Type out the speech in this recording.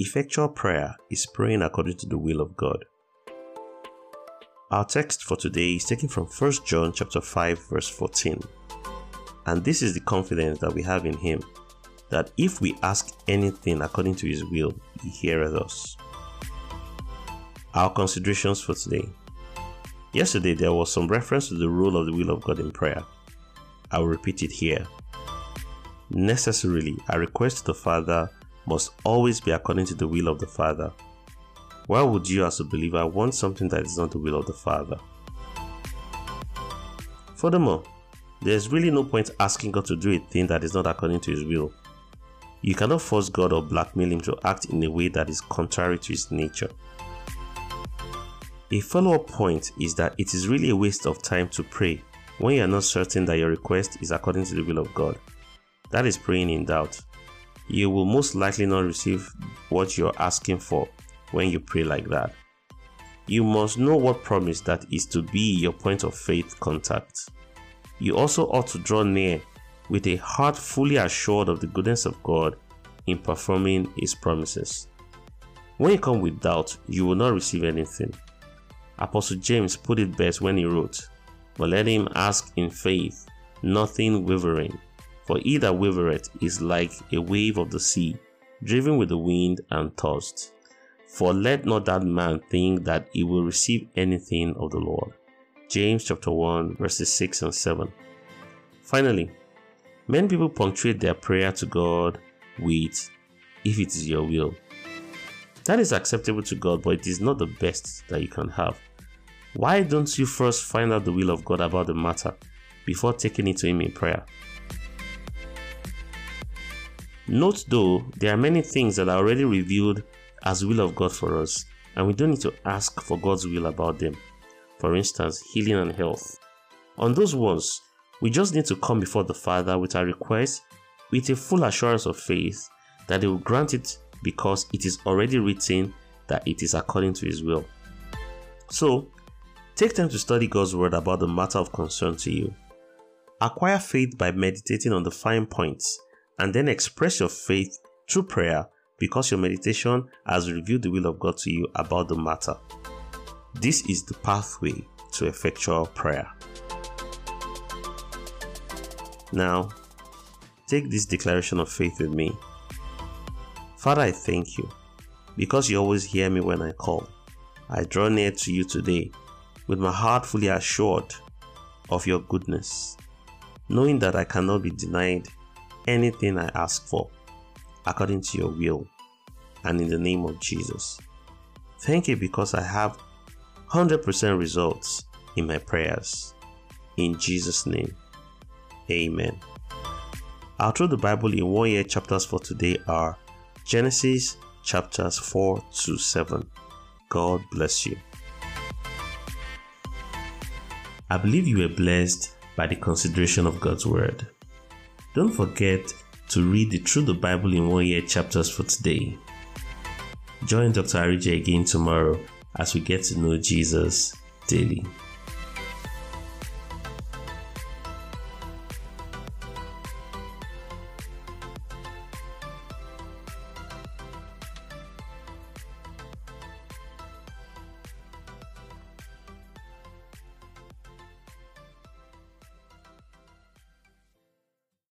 Effectual prayer is praying according to the will of God. Our text for today is taken from 1 John chapter 5 verse 14. And this is the confidence that we have in Him, that if we ask anything according to His will, He heareth us. Our considerations for today. Yesterday, there was some reference to the role of the will of God in prayer. I will repeat it here. Necessarily, I request the Father must always be according to the will of the Father. Why would you, as a believer, want something that is not the will of the Father? Furthermore, there's really no point asking God to do a thing that is not according to His will. You cannot force God or blackmail Him to act in a way that is contrary to His nature. A follow up point is that it is really a waste of time to pray when you are not certain that your request is according to the will of God. That is praying in doubt. You will most likely not receive what you're asking for when you pray like that. You must know what promise that is to be your point of faith contact you also ought to draw near with a heart fully assured of the goodness of God in performing His promises. When you come with doubt, you will not receive anything. Apostle James put it best when he wrote, But let him ask in faith, nothing wavering. For he that wavereth is like a wave of the sea, driven with the wind and tossed. For let not that man think that he will receive anything of the Lord. James chapter 1 verses 6 and 7. Finally, many people punctuate their prayer to God with if it is your will. That is acceptable to God, but it is not the best that you can have. Why don't you first find out the will of God about the matter before taking it to Him in prayer? Note though, there are many things that are already revealed as will of God for us, and we don't need to ask for God's will about them for instance, healing and health. On those ones, we just need to come before the Father with our request with a full assurance of faith that He will grant it because it is already written that it is according to His will. So, take time to study God's Word about the matter of concern to you. Acquire faith by meditating on the fine points and then express your faith through prayer because your meditation has revealed the will of God to you about the matter. This is the pathway to effectual prayer. Now, take this declaration of faith with me. Father, I thank you because you always hear me when I call. I draw near to you today with my heart fully assured of your goodness, knowing that I cannot be denied anything I ask for according to your will and in the name of Jesus. Thank you because I have 100% results in my prayers. In Jesus' name, Amen. Our Through the Bible in one year chapters for today are Genesis chapters 4 to 7. God bless you. I believe you were blessed by the consideration of God's Word. Don't forget to read the Through the Bible in one year chapters for today. Join Dr. Arije again tomorrow as we get to know Jesus daily.